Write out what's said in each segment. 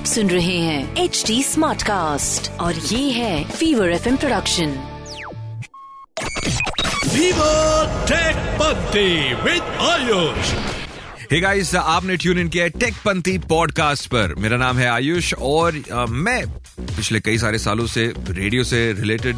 आप सुन रहे हैं एच डी स्मार्ट कास्ट और ये है fever F production Bunty with Ayush. Hey guys आपने ट्यून इन किया है टेक पंथी पॉडकास्ट पर। मेरा नाम है आयुष और अ, मैं पिछले कई सारे सालों से रेडियो से रिलेटेड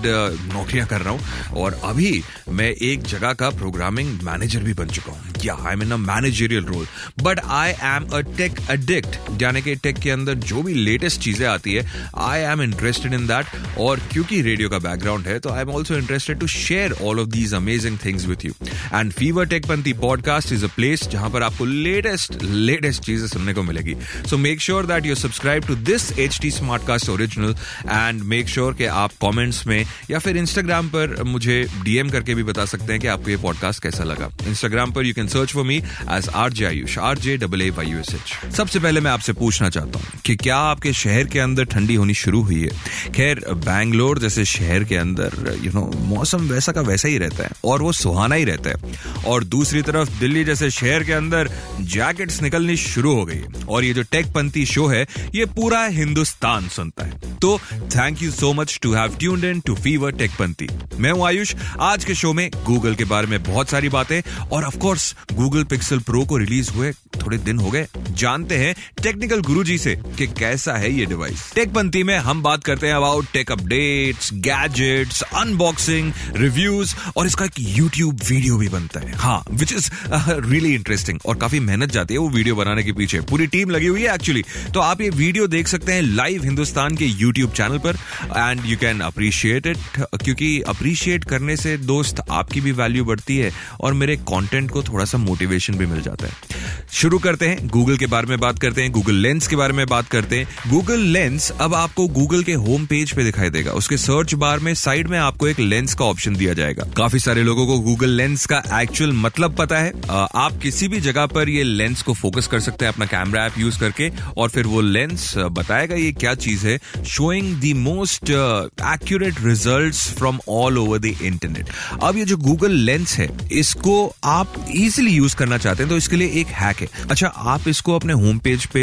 नौकरियाँ कर रहा हूँ और अभी मैं एक जगह का प्रोग्रामिंग मैनेजर भी बन चुका हूँ। या I mean uh managerial role but I am a tech addict यानी कि टेक के अंदर जो भी लेटेस्ट चीज़ें आती है I am interested in that और क्योंकि रेडियो का बैकग्राउंड है तो I am also interested to share all of these amazing things with you and fever tech Panthi podcast is a place जहाँ पर आपको लेटेस्ट लेटेस्ट चीज़ें सुनने को मिलेगी. So make sure that you subscribe to this H T smartcast original and make sure कि आप comments में या फिर इंस्टाग्राम पर मुझे डीएम करके भी बता सकते हैं कि आपको ये पॉडकास्ट कैसा लगा. इंस्टाग्राम पर you can search for me as R J Ayush R J double A Y S H सबसे पहले मैं आपसे पूछना चाहता हूँ कि क्या आपके शहर के अंदर ठंडी होनी शुरू हुई है? खैर, बैंगलोर जैसे शहर के अंदर यू नो मौसम वैसा का वैसा ही रहता है और वो सुहाना ही रहता है। और दूसरी तरफ़, दिल्ली जैसे शहर के अंदर जैकेट्स निकलनी शुरू हो गई और ये जो टेक पंथी शो है, ये पूरा हिंदुस्तान सुनता है। तो thank you so much to have tuned in to fever tech Panthi मैं हूँ आयुष। आज के शो में गूगल के बारे में बहुत सारी बातें और of course Google Pixel pro को रिलीज़ हुए थोड़े दिन हो गए। जानते हैं टेक्निकल गुरुजी से कि कैसा है ये डिवाइस टेक पंथी में हम बात करते हैं about tech updates gadgets unboxing reviews और इसका एक यूट्यूब वीडियो भी बनता है। हाँ विच इज़ रियली इंटरेस्टिंग और काफ़ी मेहनत जाती है वो वीडियो बनाने के पीछे। पूरी टीम लगी हुई है एक्चुअली तो आप ये वीडियो देख सकते हैं लाइव हिंदुस्तान के यूट्यूब चैनल पर and you can appreciate it क्योंकि अप्रिशिएट करने से दोस्त आपकी भी वैल्यू बढ़ती है और मेरे कॉन्टेंट को थोड़ा सा मोटिवेशन भी मिल जाता है। शुरू करते हैं गूगल के बारे में बात करते हैं गूगल लेंस के बारे में बात करते हैं। गूगल लेंस अब आपको गूगल के होम पेज पे दिखाई देगा। उसके सर्च बार में साइड में आपको एक लेंस का ऑप्शन दिया जाएगा। काफ़ी सारे लोगों को गूगल लेंस का एक्चुअल मतलब पता है। आप किसी भी जगह पर ये लेंस को फोकस कर सकते हैं, अपना कैमरा ऐप यूज़ करके, और फिर वो लेंस बताएगा ये क्या चीज़ है showing the most accurate result from all over the internet अब ये जो गूगल लेंस है, इसको आप इजिली यूज़ करना चाहते हैं तो इसके लिए एक हैक है। अच्छा आप इसको अपने होम पेज पे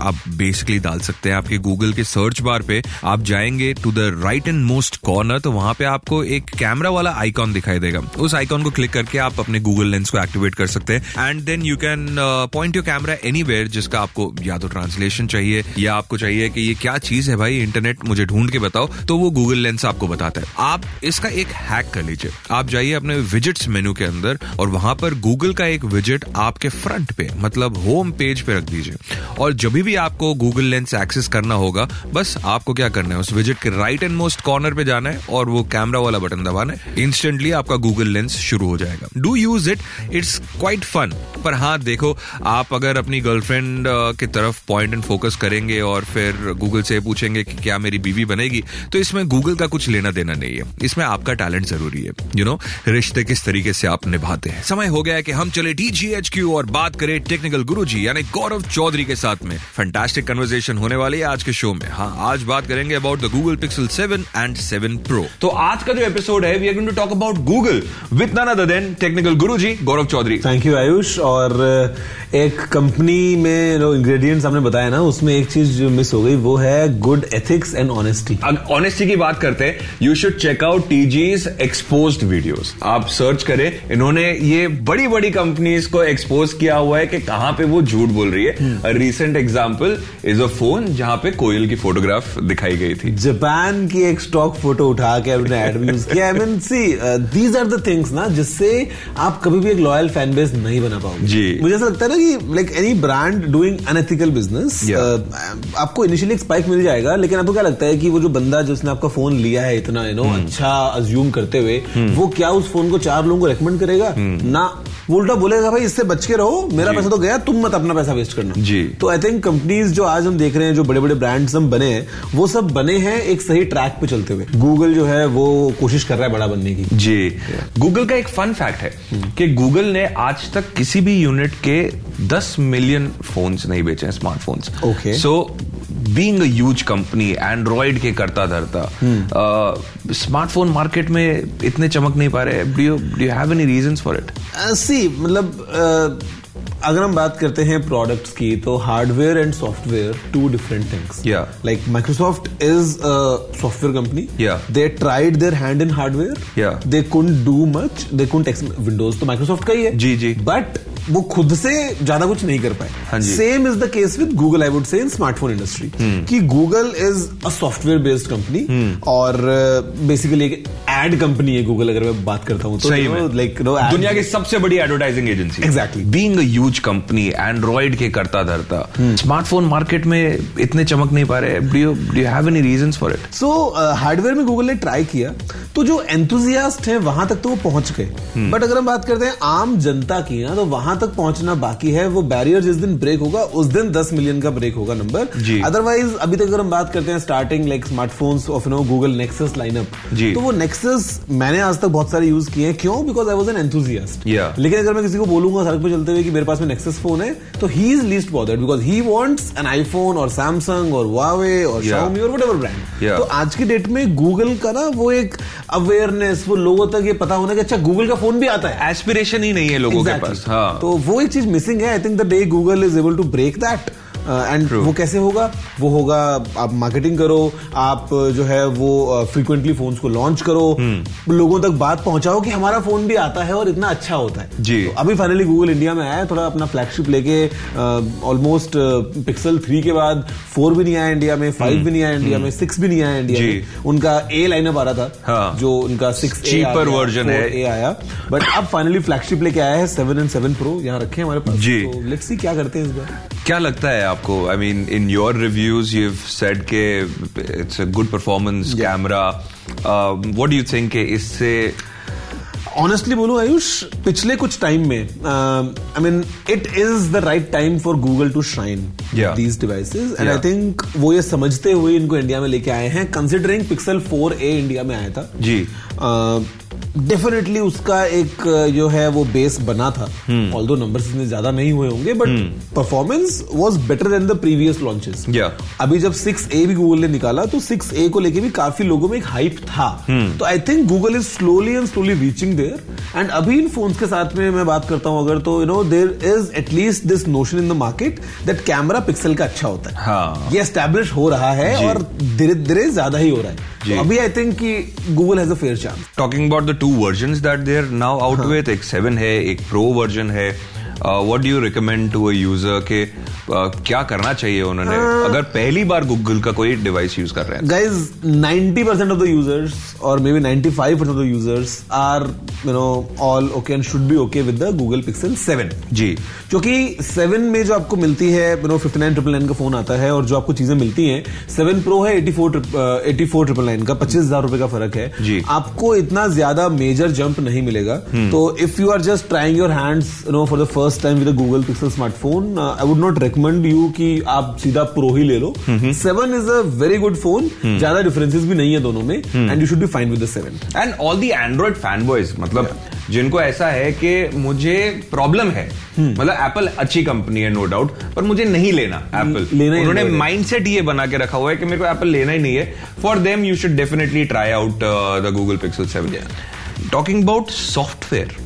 आप बेसिकली डाल सकते हैं, आपके गूगल के सर्च बार पे आप जाएँगे to the right and most corner तो वहाँ पे आपको एक कैमरा वाला आइकॉन दिखाई देगा। उस आइकॉन को क्लिक करके आप अपने गूगल लेंस को एक्टिवेट कर सकते हैं and then you can point your camera anywhere जिसका आपको या तो ट्रांसलेशन चाहिए, या आपको चाहिए कि ये क्या चीज़ है भाई इंटरनेट मुझे ढूंढ के बताओ तो वो गूगल लेंस आपको बताता है। आप इसका एक हैक कर लीजिए। आप जाइए अपने विजिट्स मेन्यू के अंदर और वहाँ पर गूगल का एक विज़िट आपके फ्रंट पे मतलब होम पेज पे रख दीजिए। और जब भी आपको गूगल लेंस एक्सेस करना होगा, बस आपको क्या करना है, उस विज़िट के राइट एंड मोस्ट कॉर्नर पे जाना है और वो कैमरा वाला बटन दबाना है। इंस्टेंटली आपका गूगल लेंस शुरू हो जाएगा। Do use it it's quite fun पर हाँ देखो, आप अगर अपनी गर्लफ्रेंड की तरफ़ पॉइंट एंड फोकस करेंगे और फिर गूगल से पूछेंगे कि क्या मेरी बीवी बनेगी तो इसमें गूगल का कुछ लेना देना नहीं है। इसमें आपका टैलेंट ज़रूरी है। यू नो रिश्ते किस तरीके से आप निभाते हैं। समय हो गया है कि हम चले डीजीएचक्यू और बात करें टेक्निकल गुरुजी यानी गौरव चौधरी के साथ में। फैंटास्टिक कन्वर्सेशन होने वाली है आज के शो में। हाँ आज बात करेंगे about the Google Pixel 7 and 7 pro तो आज का जो एपिसोड है we are going to talk about Google with none other than technical Guruji Gaurav Chaudhary. Thank you Ayush और एक कंपनी में जो इंग्रेडिएंट्स आपने बताया ना उसमें एक चीज़ जो मिस हो गई वो है good ethics and honesty honesty की बात करते हैं you should check out TG's exposed videos आप सर्च करें इन्होंने ये बड़ी बड़ी कंपनीज़ को एक्सपोज किया हुआ है कि कहाँ पे वो झूठ बोल रही है। Recent example is a phone जहाँ पे कोयल की फोटोग्राफ दिखाई गई थी। जापान की एक स्टॉक फ़ोटो उठा के अपने एड में यूज़ किया I mean see these are the things ना जिससे आप कभी भी एक लॉयल फ़ैन बेस नहीं बना पाओगे। जी। मुझे ऐसा लगता है ना कि like any brand doing unethical business आपको इनिशियली एक स्पाइक मिल जाएगा लेकिन आपको क्या लगता है कि वो जो बंदा जिसने आपका फ़ोन लिया है इतना यू नो अच्छा अज्यूम करते हुए वो क्या उस फ़ोन को चार लोगों को रेकमेंड करेगा? ना। वो उल्टा बोलेगा भाई इससे बच के रहो मेरा पैसा तो गया तुम मत अपना पैसा वेस्ट करना। जी। तो आई थिंक कंपनीज़ जो आज हम देख रहे हैं जो बड़े बड़े ब्रांड्स हम बने हैं वो सब बने हैं एक सही ट्रैक पे चलते हुए। गूगल जो है वो कोशिश कर रहा है बड़ा बनने की। जी। गूगल का एक फन फैक्ट है कि गूगल ने आज तक किसी भी यूनिट के 10 मिलियन फोन्स नहीं बेचे हैं smartphones Okay. So being a huge company android के करता धरता स्मार्टफ़ोन मार्केट में इतने चमक नहीं पा रहे do you do you have any reasons for it see मतलब अगर हम बात करते हैं प्रोडक्ट्स की तो hardware and software two different things Yeah. Like Microsoft is a software company Yeah. They tried their hand in hardware Yeah. They couldn't do much they couldn't Windows तो Microsoft का ही है जी, जी। बट वो खुद से ज़्यादा कुछ नहीं कर पाए। Same is the case with Google I would say in smartphone industry कि Google is a software based company और बेसिकली एक एड कंपनी है गूगल अगर मैं बात करता हूँ तो लाइक दुनिया की सबसे बड़ी advertising agency Exactly. Being a huge company Android के करता धरता स्मार्टफ़ोन मार्केट में इतने चमक नहीं पा रहे। Do do have any reasons for it so hardware में गूगल ने ट्राई किया तो जो एंथुजियास्ट है वहाँ तक तो वो पहुँच गए। बट अगर हम बात करते हैं आम जनता की ना तो वहाँ तक पहुँचना बाकी है वो बैरियर जिस दिन ब्रेक होगा उस दिन 10 मिलियन का ब्रेक होगा नंबर अदरवाइज़ अभी तक अगर हम बात करते हैं starting like smartphones of no Google Nexus lineup तो वो नेक्सस मैंने आज तक बहुत सारे यूज़ किए हैं. क्यों? Because I was an enthusiast लेकिन अगर मैं किसी को बोलूँगा सड़क पे चलते हुए कि मेरे पास में नेक्सस फ़ोन है तो he is least bothered because he wants an iPhone और सैमसंग और वावे और. Xiaomi और whatever ब्रांड तो आज की डेट में गूगल का ना वो एक अवेयरनेस वो लोगों तक ये पता होना कि अच्छा गूगल का फ़ोन भी आता है. एस्पिरेशन ही नहीं है लोगों Exactly. के पास. हाँ. तो वो एक चीज़ मिसिंग है. I think the day Google is able to break that and True. वो कैसे होगा वो होगा आप मार्केटिंग करो आप uh, जो है वो फ्रीक्वेंटली फोन्स को लॉन्च करो हम्म। लोगों तक बात पहुंचाओ कि हमारा फ़ोन भी आता है और इतना अच्छा होता है जी। तो अभी फाइनली गूगल इंडिया में आया थोड़ा अपना फ्लैगशिप लेके ऑलमोस्ट पिक्सल थ्री के बाद फोर भी नहीं आया इंडिया में फाइव भी नहीं आया इंडिया में सिक्स भी नहीं आया इंडिया हम्म। में उनका ए लाइनअप आ रहा था हाँ। जो उनका सिक्स Cheaper version है। ए आया बट अब फाइनली फ्लैगशिप लेके आया है सेवन एंड सेवन प्रो यहाँ रखे हमारे पास जी। तो लेट्स सी क्या करते हैं इस बार क्या लगता है आपको? I mean in your reviews you said के it's a good performance camera what do you think इससे ऑनेस्टली बोलूँ आयुष पिछले कुछ टाइम में I mean it is the right time for Google to Yeah. These devices and I think वो ये समझते हुए इनको इंडिया में लेके आए हैं कंसिडरिंग पिक्सल 4a इंडिया में आया था। जी। डेफिनेटली उसका एक जो है वो बेस बना था. ऑल दो नंबर इतने ज़्यादा नहीं हुए होंगे but performance was better than the previous launches अभी जब सिक्स ए भी गूगल ने निकाला तो सिक्स ए को लेके भी काफ़ी लोगों में एक हाइप था Hmm. तो I think Google is slowly and slowly reaching there and अभी इन फोन्स के साथ में मैं बात करता हूँ अगर तो you know there is at least this notion in the market that camera Pixel का अच्छा होता है हाँ। ये एस्टेब्लिश हो रहा है। और धीरे धीरे ज़्यादा ही हो रहा है अभी आई थिंक कि Google has a fair chance talking about the two version that they are now out with एक सेवन है एक प्रो वर्जन है what do you recommend to a user के uh, क्या करना चाहिए उन्होंने? Uh, अगर पहली बार गूगल का कोई डिवाइस यूज़ कर रहे हैं। Guys 90% of the users or maybe 95% of the users are you know all okay and should be okay with the Google Pixel 7 जी। क्योंकि 7 में जो आपको मिलती है यू नो 59999 का फ़ोन आता है और जो आपको चीज़ें मिलती हैं 7 प्रो है 84 एटी फोर ट्रिपल नाइन का पच्चीस हज़ार रुपए का फ़र्क है। जी। आपको इतना ज़्यादा मेजर जंप नहीं मिलेगा। तो if you are just trying your hands you know for the first time with Google Pixel smartphone I would not recommend you कि आप सीधा प्रो ही ले लो। Seven is a very good phone ज़्यादा differences भी नहीं है दोनों में and you should be fine with seven and all the Android fan boys मतलब जिनको ऐसा है कि मुझे प्रॉब्लम है। मतलब एप्पल अच्छी कंपनी है नो डाउट पर मुझे नहीं लेना एप्पल लेना उन्होंने। माइंडसेट ये बना के रखा हुआ है कि मेरे को एप्पल लेना ही नहीं है। For them you should definitely try out the Google Pixel seven talking about software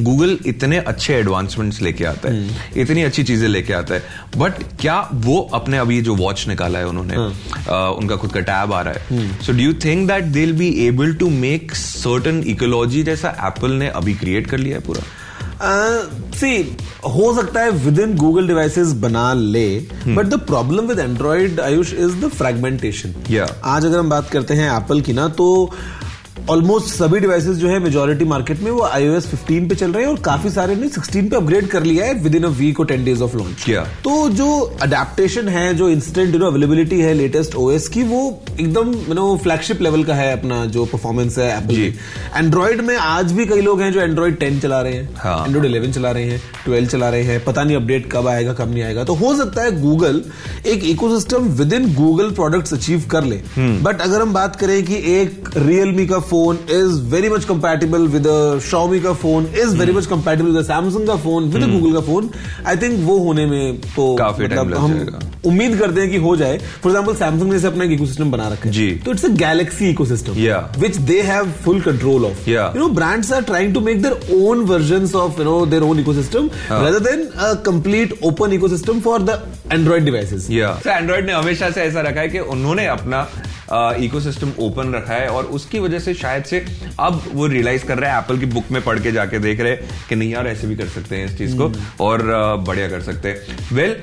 Google इतने अच्छे एडवांसमेंट्स लेके आता है इतनी अच्छी चीज़ें लेके आता है बट क्या वो अपने अभी जो वॉच निकाला है उन्होंने अ, उनका खुद का टैब आ रहा है। So do you think that they be able to make certain ecology जैसा एप्पल ने अभी क्रिएट कर लिया है पूरा? सी हो सकता है विद इन गूगल डिवाइसेस बना ले but the problem with Android Ayush is the fragmentation आज अगर हम बात करते हैं एप्पल की ना तो ऑलमोस्ट सभी डिवाइसेस जो है मेजोरिटी मार्केट में वो iOS 15 पे चल रहे हैं और काफ़ी सारे ने 16 पे अपग्रेड कर लिया है विद इन अ वीक और 10 डेज़ ऑफ़ लॉन्च किया तो जो अडेप्टेशन है जो इंस्टेंट यू नो अवेलेबिलिटी है लेटेस्ट ओएस की वो एकदम यू नो फ्लैगशिप लेवल का है अपना जो परफॉर्मेंस है एप्पल। एंड्रॉइड में आज भी कई लोग हैं जो एंड्रॉइड टेन चला रहे हैं हाँ। एंड्रॉइड 11 चला रहे हैं 12 चला रहे हैं पता नहीं अपडेट कब आएगा कब नहीं आएगा तो हो सकता है गूगल एक ecosystem within Google products achieve कर ले। बट अगर हम बात करें कि एक रियलमी का phone is very much compatible with Xiaomi का phone is very much compatible with Samsung का फ़ोन विद गूगल का फ़ोन आई थिंक वो होने में तो काफ़ी time लग हम। उम्मीद करते हैं कि हो जाए फॉर एग्ज़ाम्पल सैमसंग ने से अपना इकोसिस्टम बना रखा है। तो it's a Galaxy ecosystem Yeah. which they have full control of Yeah. you know brands are trying to make their own versions of you know their own ecosystem rather than a complete open ecosystem for the android devices Android ने हमेशा से ऐसा रखा है कि उन्होंने अपना ecosystem open रखा है और उसकी वजह से शायद से अब वो रियलाइज़ कर रहे हैं एप्पल की बुक में पढ़ के जाके देख रहे हैं कि नहीं यार ऐसे भी कर सकते हैं इस चीज़ को और uh, बढ़िया कर सकते हैं। Well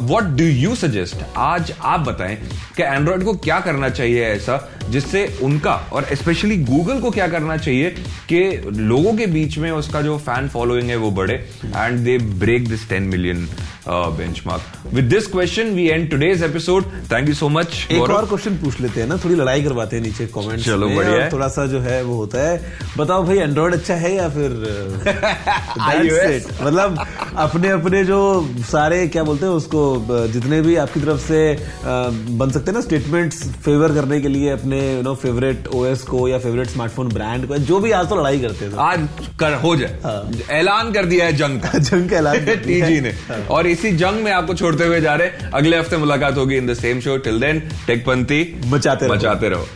what do you suggest आज आप बताएँ कि एंड्रॉयड को क्या करना चाहिए ऐसा? जिससे उनका और स्पेशली गूगल को क्या करना चाहिए कि लोगों के बीच में उसका जो फ़ैन फॉलोइंग है वो बढ़े and they break this 10 million benchmark with this question we and today's episode thank you so much एक और क्वेश्चन पूछ लेते हैं ना थोड़ी लड़ाई करवाते हैं नीचे कमेंट्स चलो, बढ़िया है। थोड़ा सा जो है वो होता है बताओ भाई एंड्रॉइड अच्छा है या फिर That's iOS? it. मतलब अपने अपने जो सारे क्या बोलते हैं उसको जितने भी आपकी तरफ़ से बन सकते हैं ना स्टेटमेंट्स फेवर करने के लिए अपने यू नो फेवरेट ओएस को या फेवरेट स्मार्टफ़ोन ब्रांड को जो भी आज तो लड़ाई करते हैं। आज कर हो जाए। ऐलान कर दिया है जंग का। जंग का ऐलान है। टीजी ने। और इसी जंग में आपको छोड़ते हुए जा रहे अगले हफ़्ते मुलाकात होगी in the same show. Till then टेकपंथी बचाते। मचाते रहो।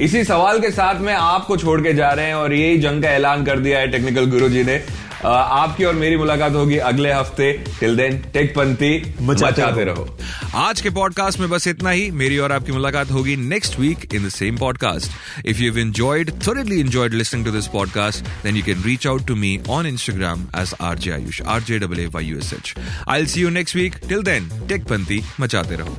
इसी सवाल के साथ में आपको छोड़ के जा रहे हैं और यही जंग का ऐलान कर दिया है टेक्निकल गुरु जी ने। आपकी और मेरी मुलाकात होगी अगले हफ़्ते। टिल देन टेक पंथी मचाते रहो। आज के पॉडकास्ट में बस इतना ही। मेरी और आपकी मुलाकात होगी next week in the same podcast if you enjoyed thoroughly enjoyed listening to this podcast then you can reach out to me on Instagram S R J Ayush R J W S H I see you next week till then tech पंथी मचाते रहो